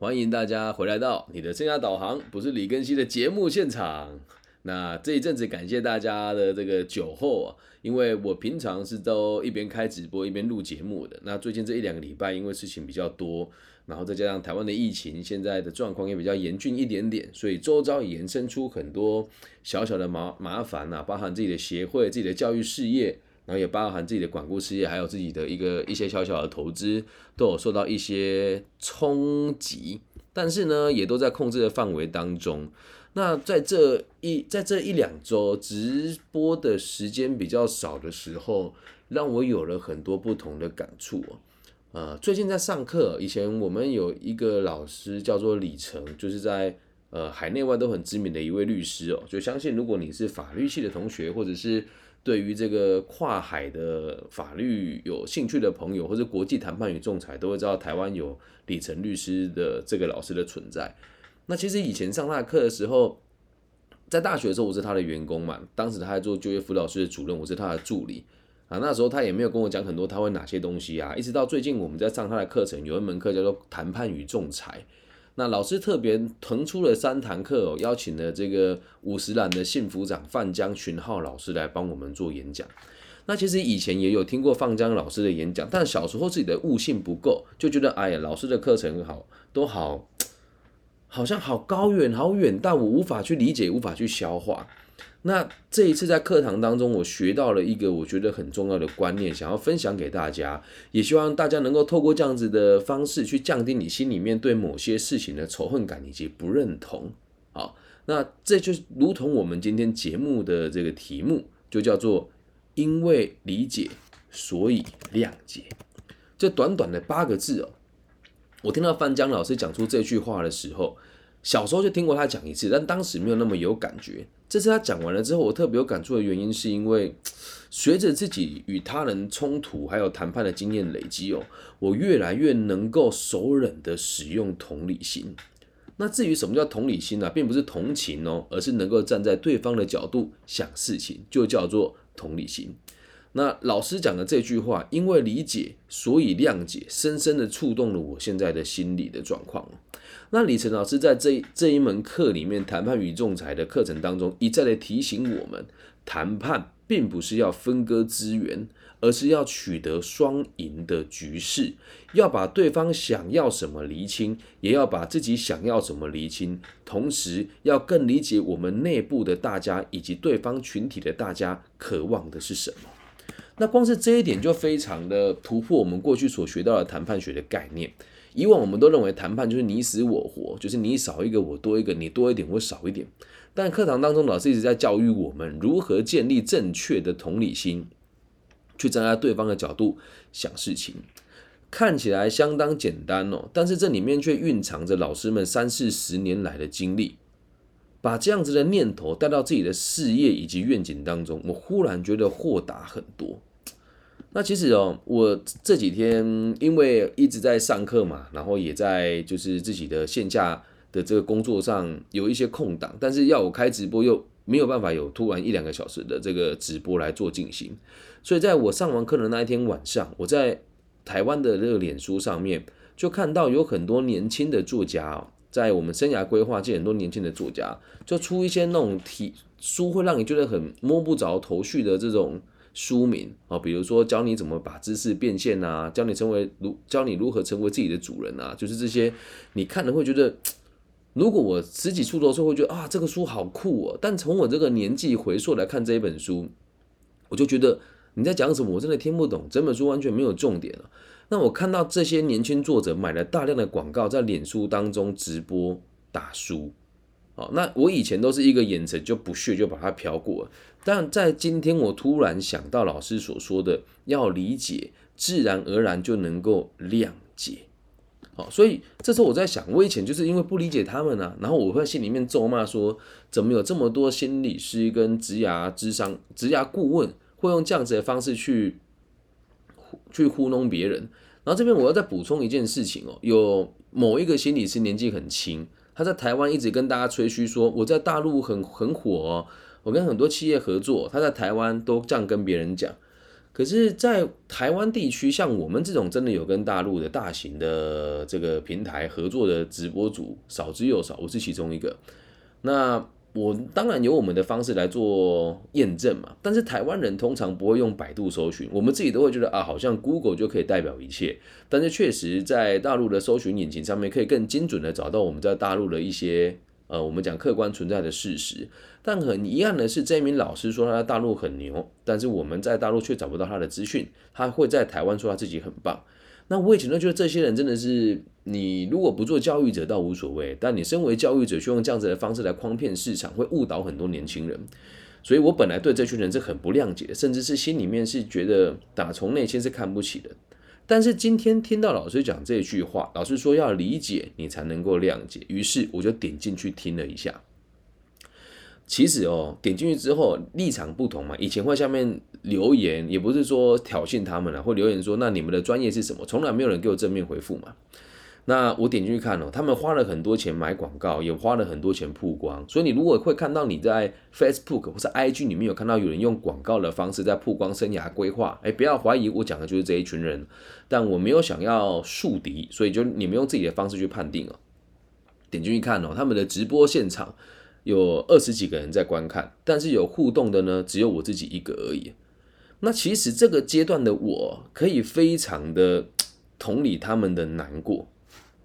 欢迎大家回来到你的生涯导航，不是李根熙的节目现场。那这一阵子感谢大家的这个酒后啊，因为我平常是都一边开直播一边录节目的。那最近这一两个礼拜，因为事情比较多，然后再加上台湾的疫情现在的状况也比较严峻一点点，所以周遭延伸出很多小小的麻麻烦呐，包含自己的协会、自己的教育事业。然后也包含自己的管顾事业，还有自己的一个一些小小的投资，都有受到一些冲击，但是呢，也都在控制的范围当中。那在这一在这一两周直播的时间比较少的时候，让我有了很多不同的感触呃，最近在上课，以前我们有一个老师叫做李成，就是在呃海内外都很知名的一位律师哦。就相信如果你是法律系的同学，或者是对于这个跨海的法律有兴趣的朋友，或者国际谈判与仲裁，都会知道台湾有李成律师的这个老师的存在。那其实以前上他的课的时候，在大学的时候我是他的员工嘛，当时他在做就业辅导师的主任，我是他的助理啊。那时候他也没有跟我讲很多他会哪些东西啊，一直到最近我们在上他的课程，有一门课叫做谈判与仲裁。那老师特别腾出了三堂课哦，邀请了这个五十岚的幸福长范江群浩老师来帮我们做演讲。那其实以前也有听过范江老师的演讲，但小时候自己的悟性不够，就觉得哎呀，老师的课程好都好，好像好高远好远，但我无法去理解，无法去消化。那这一次在课堂当中，我学到了一个我觉得很重要的观念，想要分享给大家，也希望大家能够透过这样子的方式去降低你心里面对某些事情的仇恨感以及不认同。好，那这就如同我们今天节目的这个题目，就叫做“因为理解，所以谅解”。这短短的八个字哦，我听到范江老师讲出这句话的时候，小时候就听过他讲一次，但当时没有那么有感觉。这次他讲完了之后，我特别有感触的原因，是因为随着自己与他人冲突还有谈判的经验累积哦，我越来越能够熟忍的使用同理心。那至于什么叫同理心呢？并不是同情哦，而是能够站在对方的角度想事情，就叫做同理心。那老师讲的这句话，因为理解，所以谅解，深深的触动了我现在的心理的状况。那李晨老师在这这一门课里面，谈判与仲裁的课程当中，一再的提醒我们，谈判并不是要分割资源，而是要取得双赢的局势，要把对方想要什么厘清，也要把自己想要什么厘清，同时要更理解我们内部的大家以及对方群体的大家渴望的是什么。那光是这一点就非常的突破我们过去所学到的谈判学的概念。以往我们都认为谈判就是你死我活，就是你少一个我多一个，你多一点我少一点。但课堂当中老师一直在教育我们如何建立正确的同理心，去站在对方的角度想事情。看起来相当简单哦，但是这里面却蕴藏着老师们三四十年来的经历。把这样子的念头带到自己的事业以及愿景当中，我忽然觉得豁达很多。那其实哦，我这几天因为一直在上课嘛，然后也在就是自己的线下的这个工作上有一些空档，但是要我开直播又没有办法有突然一两个小时的这个直播来做进行，所以在我上完课的那一天晚上，我在台湾的这个脸书上面就看到有很多年轻的作家，在我们生涯规划界很多年轻的作家就出一些那种题书，会让你觉得很摸不着头绪的这种。书名啊，比如说教你怎么把知识变现啊，教你成为如教你如何成为自己的主人啊，就是这些，你看了会觉得，如果我十几出头时候会觉得啊，这个书好酷哦，但从我这个年纪回溯来看这一本书，我就觉得你在讲什么，我真的听不懂，整本书完全没有重点了。那我看到这些年轻作者买了大量的广告，在脸书当中直播打书。那我以前都是一个眼神就不屑就把它飘过，但在今天我突然想到老师所说的要理解，自然而然就能够谅解。好，所以这时候我在想，我以前就是因为不理解他们呢，然后我会心里面咒骂说，怎么有这么多心理师跟职涯智商、职涯顾问会用这样子的方式去去糊弄别人。然后这边我要再补充一件事情哦，有某一个心理师年纪很轻。他在台湾一直跟大家吹嘘说，我在大陆很很火哦，我跟很多企业合作，他在台湾都这样跟别人讲。可是，在台湾地区，像我们这种真的有跟大陆的大型的这个平台合作的直播主，少之又少，我是其中一个。那我当然有我们的方式来做验证嘛，但是台湾人通常不会用百度搜寻，我们自己都会觉得啊，好像 Google 就可以代表一切。但是确实在大陆的搜寻引擎上面，可以更精准的找到我们在大陆的一些呃，我们讲客观存在的事实。但很遗憾的是，这名老师说他在大陆很牛，但是我们在大陆却找不到他的资讯。他会在台湾说他自己很棒。那我以前都觉得这些人真的是，你如果不做教育者倒无所谓，但你身为教育者，却用这样子的方式来诓骗市场，会误导很多年轻人。所以我本来对这群人是很不谅解的，甚至是心里面是觉得打从内心是看不起的。但是今天听到老师讲这句话，老师说要理解你才能够谅解，于是我就点进去听了一下。其实哦，点进去之后立场不同嘛。以前会下面留言，也不是说挑衅他们了，会留言说那你们的专业是什么？从来没有人给我正面回复嘛。那我点进去看哦，他们花了很多钱买广告，也花了很多钱曝光。所以你如果会看到你在 Facebook 或者 IG 里面有看到有人用广告的方式在曝光生涯规划，哎，不要怀疑我讲的就是这一群人。但我没有想要树敌，所以就你们用自己的方式去判定哦。点进去看哦，他们的直播现场。有二十几个人在观看，但是有互动的呢，只有我自己一个而已。那其实这个阶段的我可以非常的同理他们的难过，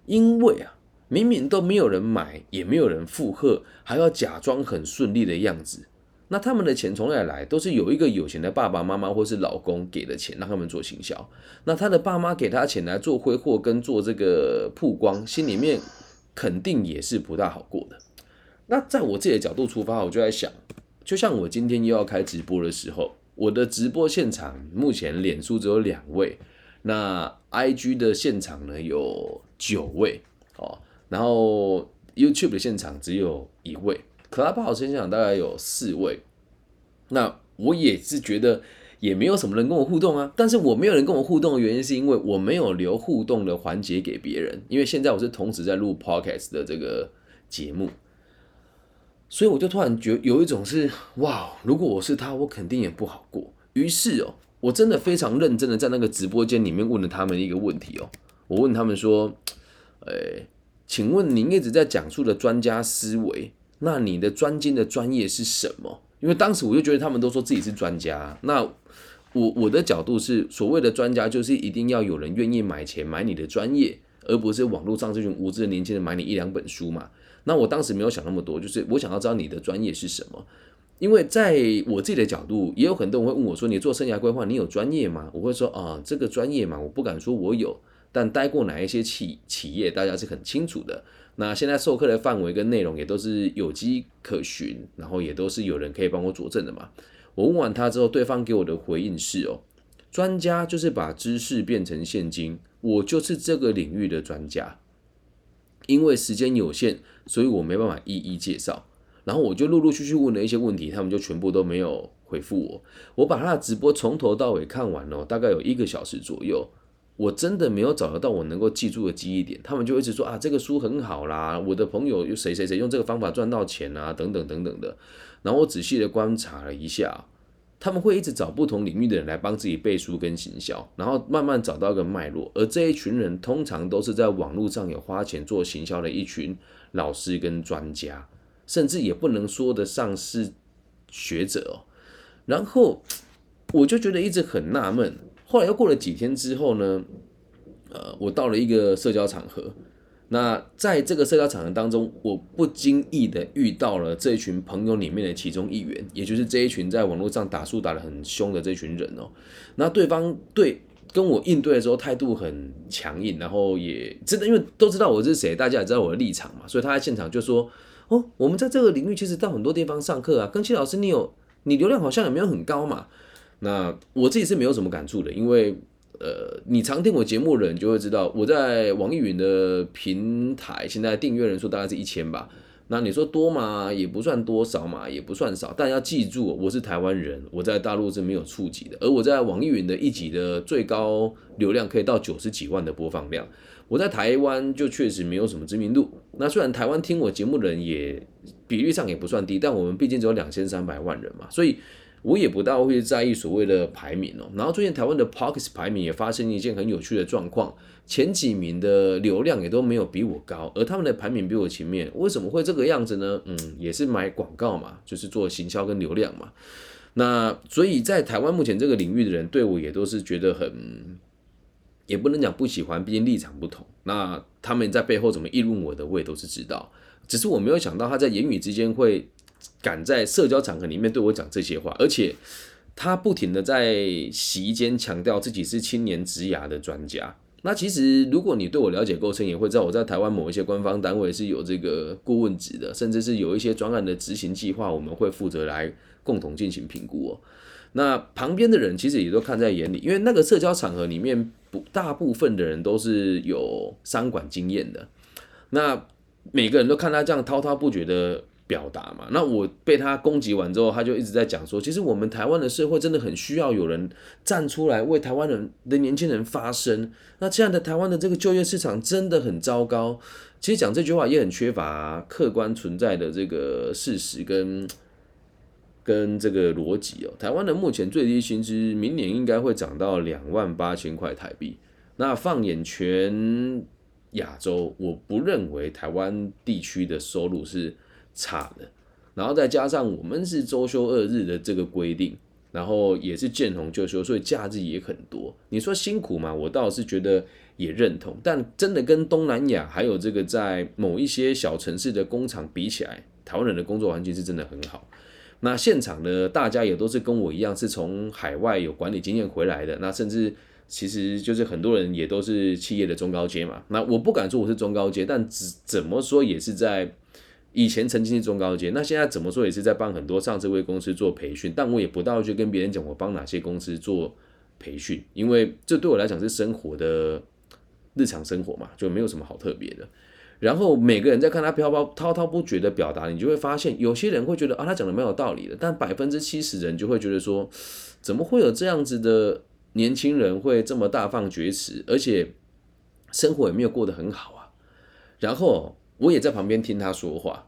因为啊，明明都没有人买，也没有人附和，还要假装很顺利的样子。那他们的钱从哪来？都是有一个有钱的爸爸妈妈或是老公给的钱，让他们做行销。那他的爸妈给他钱来做挥霍跟做这个曝光，心里面肯定也是不大好过的。那在我自己的角度出发，我就在想，就像我今天又要开直播的时候，我的直播现场目前脸书只有两位，那 IG 的现场呢有九位哦，然后 YouTube 的现场只有一位，Clubhouse 现场大概有四位。那我也是觉得也没有什么人跟我互动啊，但是我没有人跟我互动的原因是因为我没有留互动的环节给别人，因为现在我是同时在录 Podcast 的这个节目。所以我就突然觉有一种是哇，如果我是他，我肯定也不好过。于是哦，我真的非常认真的在那个直播间里面问了他们一个问题哦，我问他们说，诶，请问您一直在讲述的专家思维，那你的专精的专业是什么？因为当时我就觉得他们都说自己是专家，那我我的角度是所谓的专家，就是一定要有人愿意买钱买你的专业，而不是网络上这群无知的年轻人买你一两本书嘛。那我当时没有想那么多，就是我想要知道你的专业是什么，因为在我自己的角度，也有很多人会问我说：“你做生涯规划，你有专业吗？”我会说：“啊，这个专业嘛，我不敢说我有，但待过哪一些企企业，大家是很清楚的。那现在授课的范围跟内容也都是有迹可循，然后也都是有人可以帮我佐证的嘛。”我问完他之后，对方给我的回应是：“哦，专家就是把知识变成现金，我就是这个领域的专家。”因为时间有限，所以我没办法一一介绍。然后我就陆陆续续问了一些问题，他们就全部都没有回复我。我把他的直播从头到尾看完了，大概有一个小时左右。我真的没有找得到我能够记住的记忆点。他们就一直说啊，这个书很好啦，我的朋友又谁谁谁用这个方法赚到钱啊，等等等等的。然后我仔细的观察了一下。他们会一直找不同领域的人来帮自己背书跟行销，然后慢慢找到一个脉络。而这一群人通常都是在网络上有花钱做行销的一群老师跟专家，甚至也不能说得上是学者哦。然后我就觉得一直很纳闷。后来又过了几天之后呢，呃，我到了一个社交场合。那在这个社交场合当中，我不经意的遇到了这一群朋友里面的其中一员，也就是这一群在网络上打书打得很凶的这群人哦。那对方对跟我应对的时候态度很强硬，然后也真的因为都知道我是谁，大家也知道我的立场嘛，所以他在现场就说：“哦，我们在这个领域其实到很多地方上课啊，跟谢老师你有你流量好像也没有很高嘛。”那我自己是没有什么感触的，因为。呃，你常听我节目的人就会知道，我在网易云的平台现在订阅人数大概是一千吧。那你说多嘛，也不算多少嘛，也不算少。但要记住，我是台湾人，我在大陆是没有触及的。而我在网易云的一集的最高流量可以到九十几万的播放量，我在台湾就确实没有什么知名度。那虽然台湾听我节目的人也比率上也不算低，但我们毕竟只有两千三百万人嘛，所以。我也不大会在意所谓的排名哦。然后最近台湾的 Pockets 排名也发生一件很有趣的状况，前几名的流量也都没有比我高，而他们的排名比我前面，为什么会这个样子呢？嗯，也是买广告嘛，就是做行销跟流量嘛。那所以在台湾目前这个领域的人对我也都是觉得很，也不能讲不喜欢，毕竟立场不同。那他们在背后怎么议论我的，我也都是知道。只是我没有想到他在言语之间会敢在社交场合里面对我讲这些话，而且他不停的在席间强调自己是青年职涯的专家。那其实如果你对我了解够深，也会知道我在台湾某一些官方单位是有这个顾问职的，甚至是有一些专案的执行计划，我们会负责来共同进行评估哦。那旁边的人其实也都看在眼里，因为那个社交场合里面不大部分的人都是有商管经验的，那。每个人都看他这样滔滔不绝的表达嘛，那我被他攻击完之后，他就一直在讲说，其实我们台湾的社会真的很需要有人站出来为台湾人的年轻人发声。那这样的台湾的这个就业市场真的很糟糕。其实讲这句话也很缺乏客观存在的这个事实跟跟这个逻辑哦。台湾的目前最低薪资明年应该会涨到两万八千块台币。那放眼全。亚洲，我不认为台湾地区的收入是差的，然后再加上我们是周休二日的这个规定，然后也是见红就休，所以假日也很多。你说辛苦嘛？我倒是觉得也认同，但真的跟东南亚还有这个在某一些小城市的工厂比起来，台湾人的工作环境是真的很好。那现场的大家也都是跟我一样，是从海外有管理经验回来的，那甚至。其实就是很多人也都是企业的中高阶嘛，那我不敢说我是中高阶，但只怎么说也是在以前曾经是中高阶，那现在怎么说也是在帮很多上市位公司做培训，但我也不到去跟别人讲我帮哪些公司做培训，因为这对我来讲是生活的日常生活嘛，就没有什么好特别的。然后每个人在看他飘飘滔滔不绝的表达，你就会发现有些人会觉得啊他讲的蛮有道理的，但百分之七十人就会觉得说怎么会有这样子的。年轻人会这么大放厥词，而且生活也没有过得很好啊。然后我也在旁边听他说话，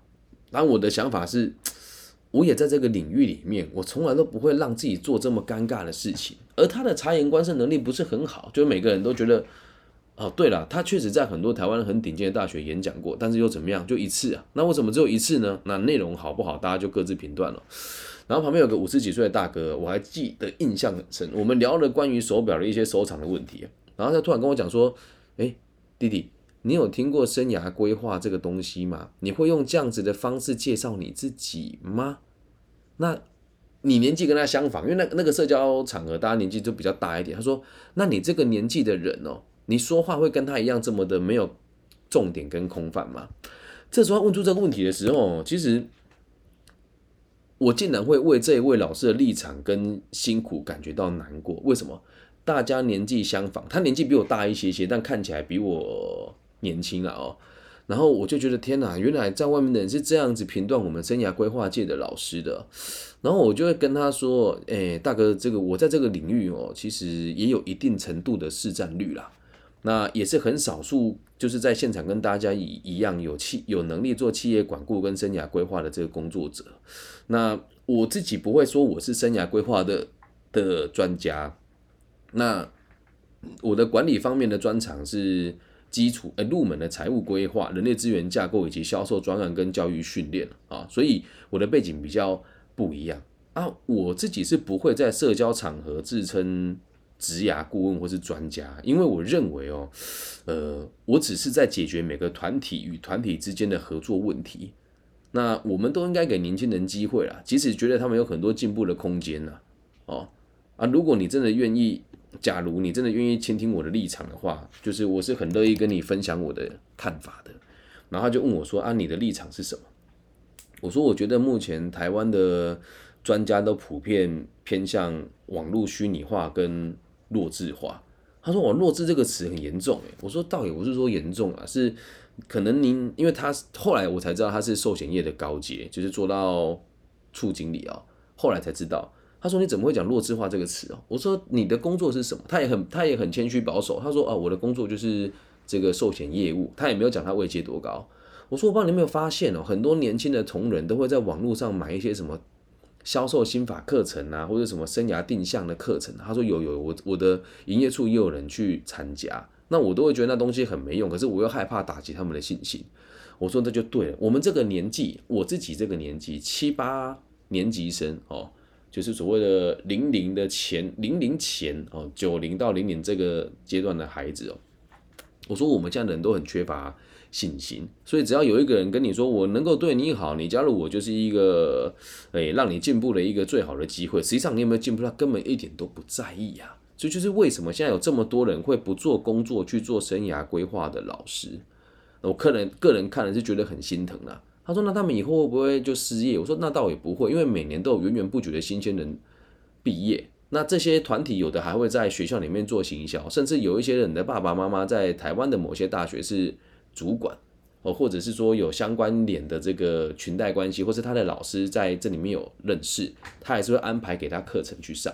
然后我的想法是，我也在这个领域里面，我从来都不会让自己做这么尴尬的事情。而他的察言观色能力不是很好，就是每个人都觉得，哦，对了，他确实在很多台湾很顶尖的大学演讲过，但是又怎么样，就一次啊？那为什么只有一次呢？那内容好不好，大家就各自评断了。然后旁边有个五十几岁的大哥，我还记得印象很深。我们聊了关于手表的一些收藏的问题，然后他突然跟我讲说：“哎，弟弟，你有听过生涯规划这个东西吗？你会用这样子的方式介绍你自己吗？那你年纪跟他相仿，因为那那个社交场合大家年纪就比较大一点。他说：那你这个年纪的人哦，你说话会跟他一样这么的没有重点跟空泛吗？这时候问出这个问题的时候，其实。我竟然会为这一位老师的立场跟辛苦感觉到难过。为什么？大家年纪相仿，他年纪比我大一些些，但看起来比我年轻了哦。然后我就觉得天哪，原来在外面的人是这样子评断我们生涯规划界的老师的。然后我就会跟他说：“哎，大哥，这个我在这个领域哦，其实也有一定程度的市占率啦。那也是很少数，就是在现场跟大家一一样有企有能力做企业管顾跟生涯规划的这个工作者。”那我自己不会说我是生涯规划的的专家，那我的管理方面的专长是基础呃入门的财务规划、人力资源架构以及销售专案跟教育训练啊，所以我的背景比较不一样啊。我自己是不会在社交场合自称职涯顾问或是专家，因为我认为哦，呃，我只是在解决每个团体与团体之间的合作问题。那我们都应该给年轻人机会啦，即使觉得他们有很多进步的空间呢，哦啊，如果你真的愿意，假如你真的愿意倾听我的立场的话，就是我是很乐意跟你分享我的看法的。然后他就问我说啊，你的立场是什么？我说我觉得目前台湾的专家都普遍偏向网络虚拟化跟弱智化。他说我弱智这个词很严重诶，我说倒也不是说严重啊，是。可能您，因为他后来我才知道他是寿险业的高阶，就是做到处经理啊。后来才知道，他说你怎么会讲弱智化这个词哦？我说你的工作是什么？他也很他也很谦虚保守，他说啊我的工作就是这个寿险业务，他也没有讲他位阶多高。我说我不知道你有没有发现哦，很多年轻的同仁都会在网络上买一些什么销售心法课程啊，或者什么生涯定向的课程？他说有有，我我的营业处也有人去参加，那我都会觉得那东西很没用，可是我又害怕打击他们的信心。我说这就对了，我们这个年纪，我自己这个年纪，七八年级生哦，就是所谓的零零的前零零前哦，九零到零零这个阶段的孩子哦，我说我们现在人都很缺乏信心，所以只要有一个人跟你说我能够对你好，你加入我就是一个诶让你进步的一个最好的机会，实际上你有没有进步，他根本一点都不在意呀。所以就是为什么现在有这么多人会不做工作去做生涯规划的老师。我个人个人看了是觉得很心疼啦。他说：“那他们以后会不会就失业？”我说：“那倒也不会，因为每年都有源源不绝的新鲜人毕业。那这些团体有的还会在学校里面做行销，甚至有一些人的爸爸妈妈在台湾的某些大学是主管哦，或者是说有相关联的这个裙带关系，或是他的老师在这里面有认识，他还是会安排给他课程去上。”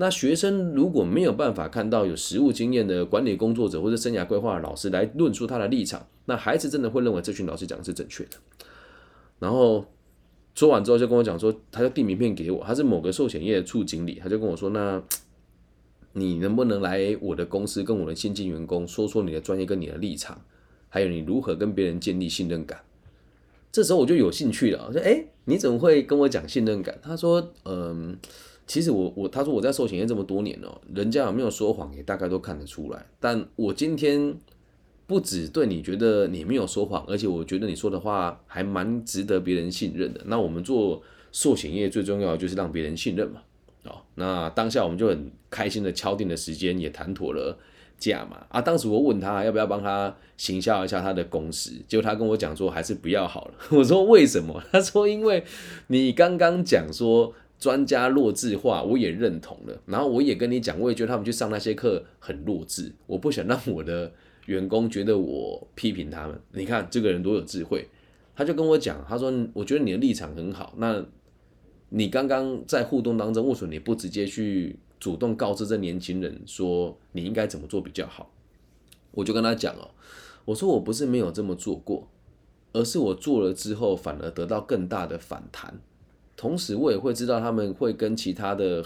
那学生如果没有办法看到有实务经验的管理工作者或者生涯规划的老师来论述他的立场，那孩子真的会认为这群老师讲的是正确的。然后说完之后就跟我讲说，他就递名片给我，他是某个寿险业的处经理，他就跟我说，那 你能不能来我的公司跟我的新进员工说说你的专业跟你的立场，还有你如何跟别人建立信任感？这时候我就有兴趣了，我说，哎，你怎么会跟我讲信任感？他说，嗯。其实我我他说我在寿险业这么多年哦，人家有没有说谎也大概都看得出来。但我今天不止对你觉得你没有说谎，而且我觉得你说的话还蛮值得别人信任的。那我们做寿险业最重要的就是让别人信任嘛。哦，那当下我们就很开心的敲定了时间，也谈妥了价嘛。啊，当时我问他要不要帮他行销一下他的公司，结果他跟我讲说还是不要好了。我说为什么？他说因为你刚刚讲说。专家弱智化，我也认同了。然后我也跟你讲，我也觉得他们去上那些课很弱智。我不想让我的员工觉得我批评他们。你看这个人多有智慧，他就跟我讲，他说：“我觉得你的立场很好。那你刚刚在互动当中，为什么你不直接去主动告知这年轻人说你应该怎么做比较好？”我就跟他讲哦，我说我不是没有这么做过，而是我做了之后反而得到更大的反弹。同时，我也会知道他们会跟其他的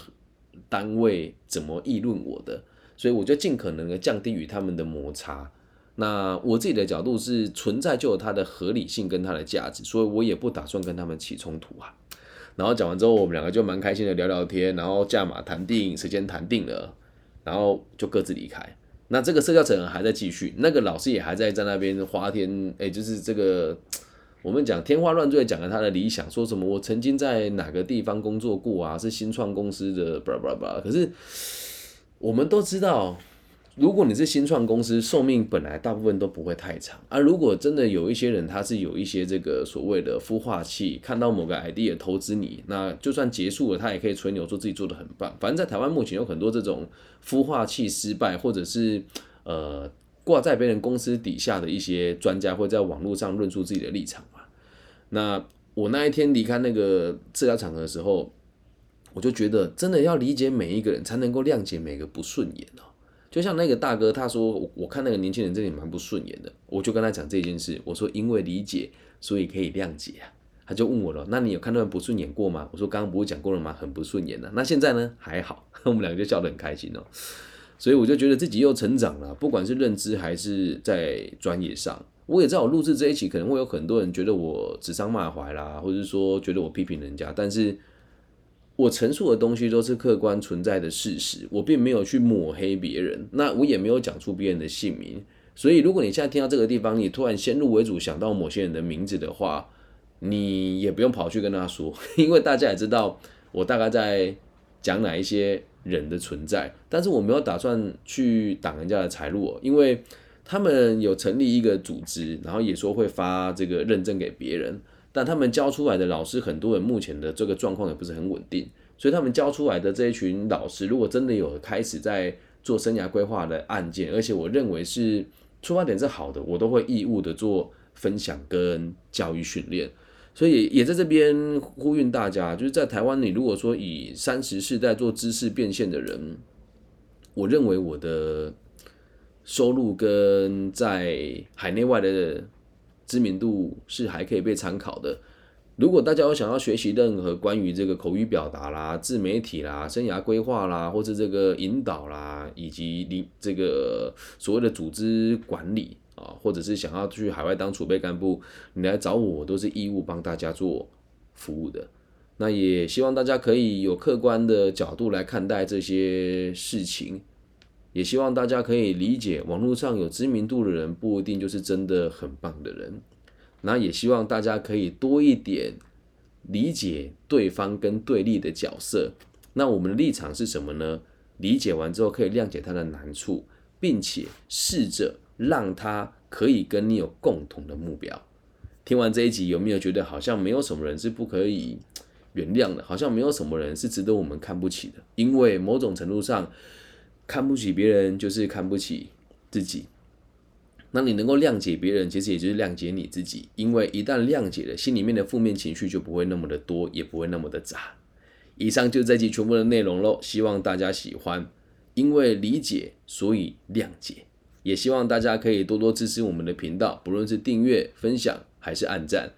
单位怎么议论我的，所以我就尽可能的降低与他们的摩擦。那我自己的角度是存在就有它的合理性跟它的价值，所以我也不打算跟他们起冲突啊。然后讲完之后，我们两个就蛮开心的聊聊天，然后价码谈定，时间谈定了，然后就各自离开。那这个社交整还在继续，那个老师也还在在那边花天，哎，就是这个。我们讲天花乱坠讲了他的理想，说什么我曾经在哪个地方工作过啊，是新创公司的，巴拉巴拉巴拉。可是我们都知道，如果你是新创公司，寿命本来大部分都不会太长。而如果真的有一些人，他是有一些这个所谓的孵化器，看到某个 idea 投资你，那就算结束了，他也可以吹牛说自己做的很棒。反正，在台湾目前有很多这种孵化器失败，或者是呃。挂在别人公司底下的一些专家会在网络上论述自己的立场嘛？那我那一天离开那个治疗场合的时候，我就觉得真的要理解每一个人，才能够谅解每个不顺眼哦。就像那个大哥他说，我我看那个年轻人这里蛮不顺眼的，我就跟他讲这件事，我说因为理解，所以可以谅解啊。他就问我了，那你有看到不顺眼过吗？我说刚刚不是讲过了吗？很不顺眼的。那现在呢？还好，我们两个就笑得很开心哦。所以我就觉得自己又成长了，不管是认知还是在专业上，我也知道我录制这一期可能会有很多人觉得我指桑骂槐啦，或者说觉得我批评人家，但是我陈述的东西都是客观存在的事实，我并没有去抹黑别人，那我也没有讲出别人的姓名。所以如果你现在听到这个地方，你突然先入为主想到某些人的名字的话，你也不用跑去跟他说，因为大家也知道我大概在讲哪一些。人的存在，但是我没有打算去挡人家的财路哦，因为他们有成立一个组织，然后也说会发这个认证给别人，但他们教出来的老师，很多人目前的这个状况也不是很稳定，所以他们教出来的这一群老师，如果真的有开始在做生涯规划的案件，而且我认为是出发点是好的，我都会义务的做分享跟教育训练。所以也在这边呼吁大家，就是在台湾，你如果说以三十世代做知识变现的人，我认为我的收入跟在海内外的知名度是还可以被参考的。如果大家有想要学习任何关于这个口语表达啦、自媒体啦、生涯规划啦，或者这个引导啦，以及你这个所谓的组织管理啊，或者是想要去海外当储备干部，你来找我，我都是义务帮大家做服务的。那也希望大家可以有客观的角度来看待这些事情，也希望大家可以理解，网络上有知名度的人不一定就是真的很棒的人。那也希望大家可以多一点理解对方跟对立的角色。那我们的立场是什么呢？理解完之后可以谅解他的难处，并且试着让他可以跟你有共同的目标。听完这一集，有没有觉得好像没有什么人是不可以原谅的？好像没有什么人是值得我们看不起的？因为某种程度上，看不起别人就是看不起自己。那你能够谅解别人，其实也就是谅解你自己，因为一旦谅解了，心里面的负面情绪就不会那么的多，也不会那么的杂。以上就是这期全部的内容喽，希望大家喜欢。因为理解，所以谅解，也希望大家可以多多支持我们的频道，不论是订阅、分享还是按赞。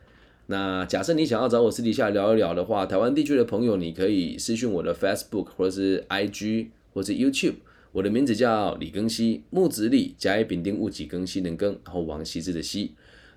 那假设你想要找我私底下聊一聊的话，台湾地区的朋友，你可以私讯我的 Facebook 或者是 IG 或者 YouTube。我的名字叫李庚希，木子李，甲乙丙丁戊己庚辛壬庚，然后王羲之的羲。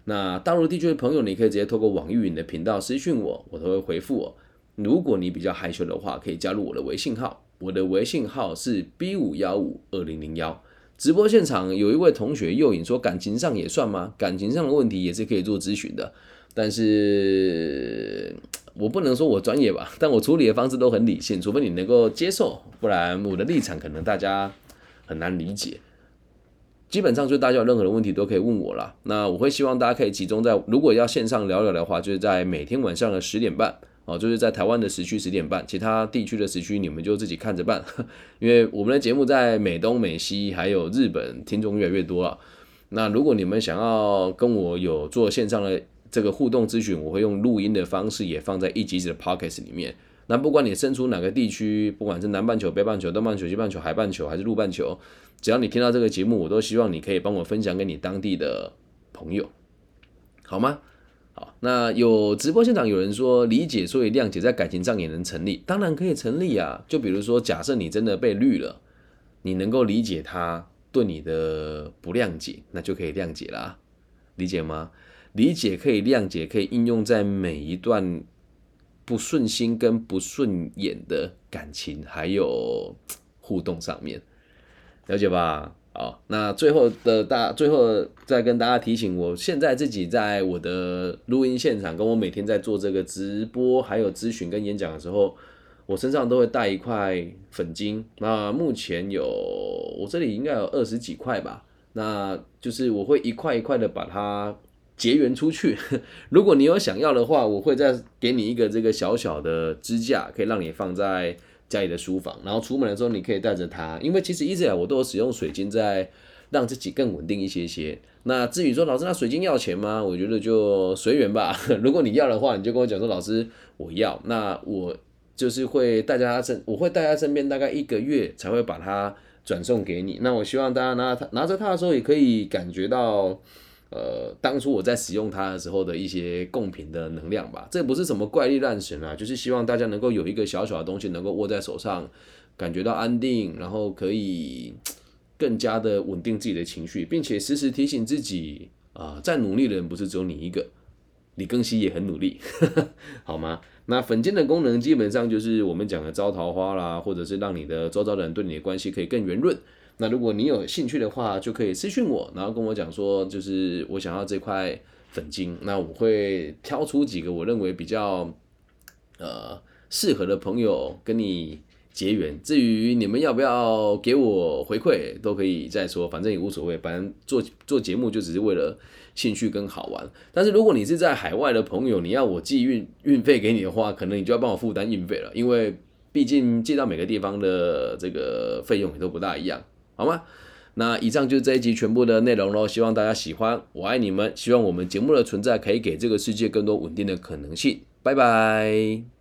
那大陆地区的朋友，你可以直接透过网易云的频道私讯我，我都会回复。如果你比较害羞的话，可以加入我的微信号，我的微信号是 B 五幺五二零零幺。直播现场有一位同学诱引说，感情上也算吗？感情上的问题也是可以做咨询的，但是。我不能说我专业吧，但我处理的方式都很理性，除非你能够接受，不然我的立场可能大家很难理解。基本上就大家有任何的问题都可以问我了。那我会希望大家可以集中在，如果要线上聊聊的话，就是在每天晚上的十点半哦，就是在台湾的时区十点半，其他地区的时区你们就自己看着办。因为我们的节目在美东、美西还有日本听众越来越多了。那如果你们想要跟我有做线上的，这个互动咨询，我会用录音的方式也放在一集子的 podcast 里面。那不管你身处哪个地区，不管是南半球、北半球、东半球、西半球、海半球还是陆半球，只要你听到这个节目，我都希望你可以帮我分享给你当地的朋友，好吗？好，那有直播现场有人说理解，所以谅解在感情上也能成立，当然可以成立啊。就比如说，假设你真的被绿了，你能够理解他对你的不谅解，那就可以谅解啦，理解吗？理解可以谅解，可以应用在每一段不顺心跟不顺眼的感情还有 互动上面，了解吧？好，那最后的大最后再跟大家提醒，我现在自己在我的录音现场，跟我每天在做这个直播还有咨询跟演讲的时候，我身上都会带一块粉晶。那目前有我这里应该有二十几块吧，那就是我会一块一块的把它。结缘出去，如果你有想要的话，我会再给你一个这个小小的支架，可以让你放在家里的书房，然后出门的时候你可以带着它。因为其实一直以来我都有使用水晶在让自己更稳定一些些。那至于说老师，那水晶要钱吗？我觉得就随缘吧。如果你要的话，你就跟我讲说老师我要，那我就是会带在他身，我会带在身边大概一个月才会把它转送给你。那我希望大家拿它拿着它的时候也可以感觉到。呃，当初我在使用它的时候的一些贡品的能量吧，这不是什么怪力乱神啊，就是希望大家能够有一个小小的东西能够握在手上，感觉到安定，然后可以更加的稳定自己的情绪，并且时时提醒自己啊，在努力的人不是只有你一个，李庚希也很努力，好吗？那粉晶的功能基本上就是我们讲的招桃花啦，或者是让你的周遭人对你的关系可以更圆润。那如果你有兴趣的话，就可以私信我，然后跟我讲说，就是我想要这块粉晶，那我会挑出几个我认为比较呃适合的朋友跟你结缘。至于你们要不要给我回馈，都可以再说，反正也无所谓。反正做做节目就只是为了兴趣跟好玩。但是如果你是在海外的朋友，你要我寄运运费给你的话，可能你就要帮我负担运费了，因为毕竟寄到每个地方的这个费用也都不大一样。好吗？那以上就是这一集全部的内容喽，希望大家喜欢，我爱你们，希望我们节目的存在可以给这个世界更多稳定的可能性。拜拜。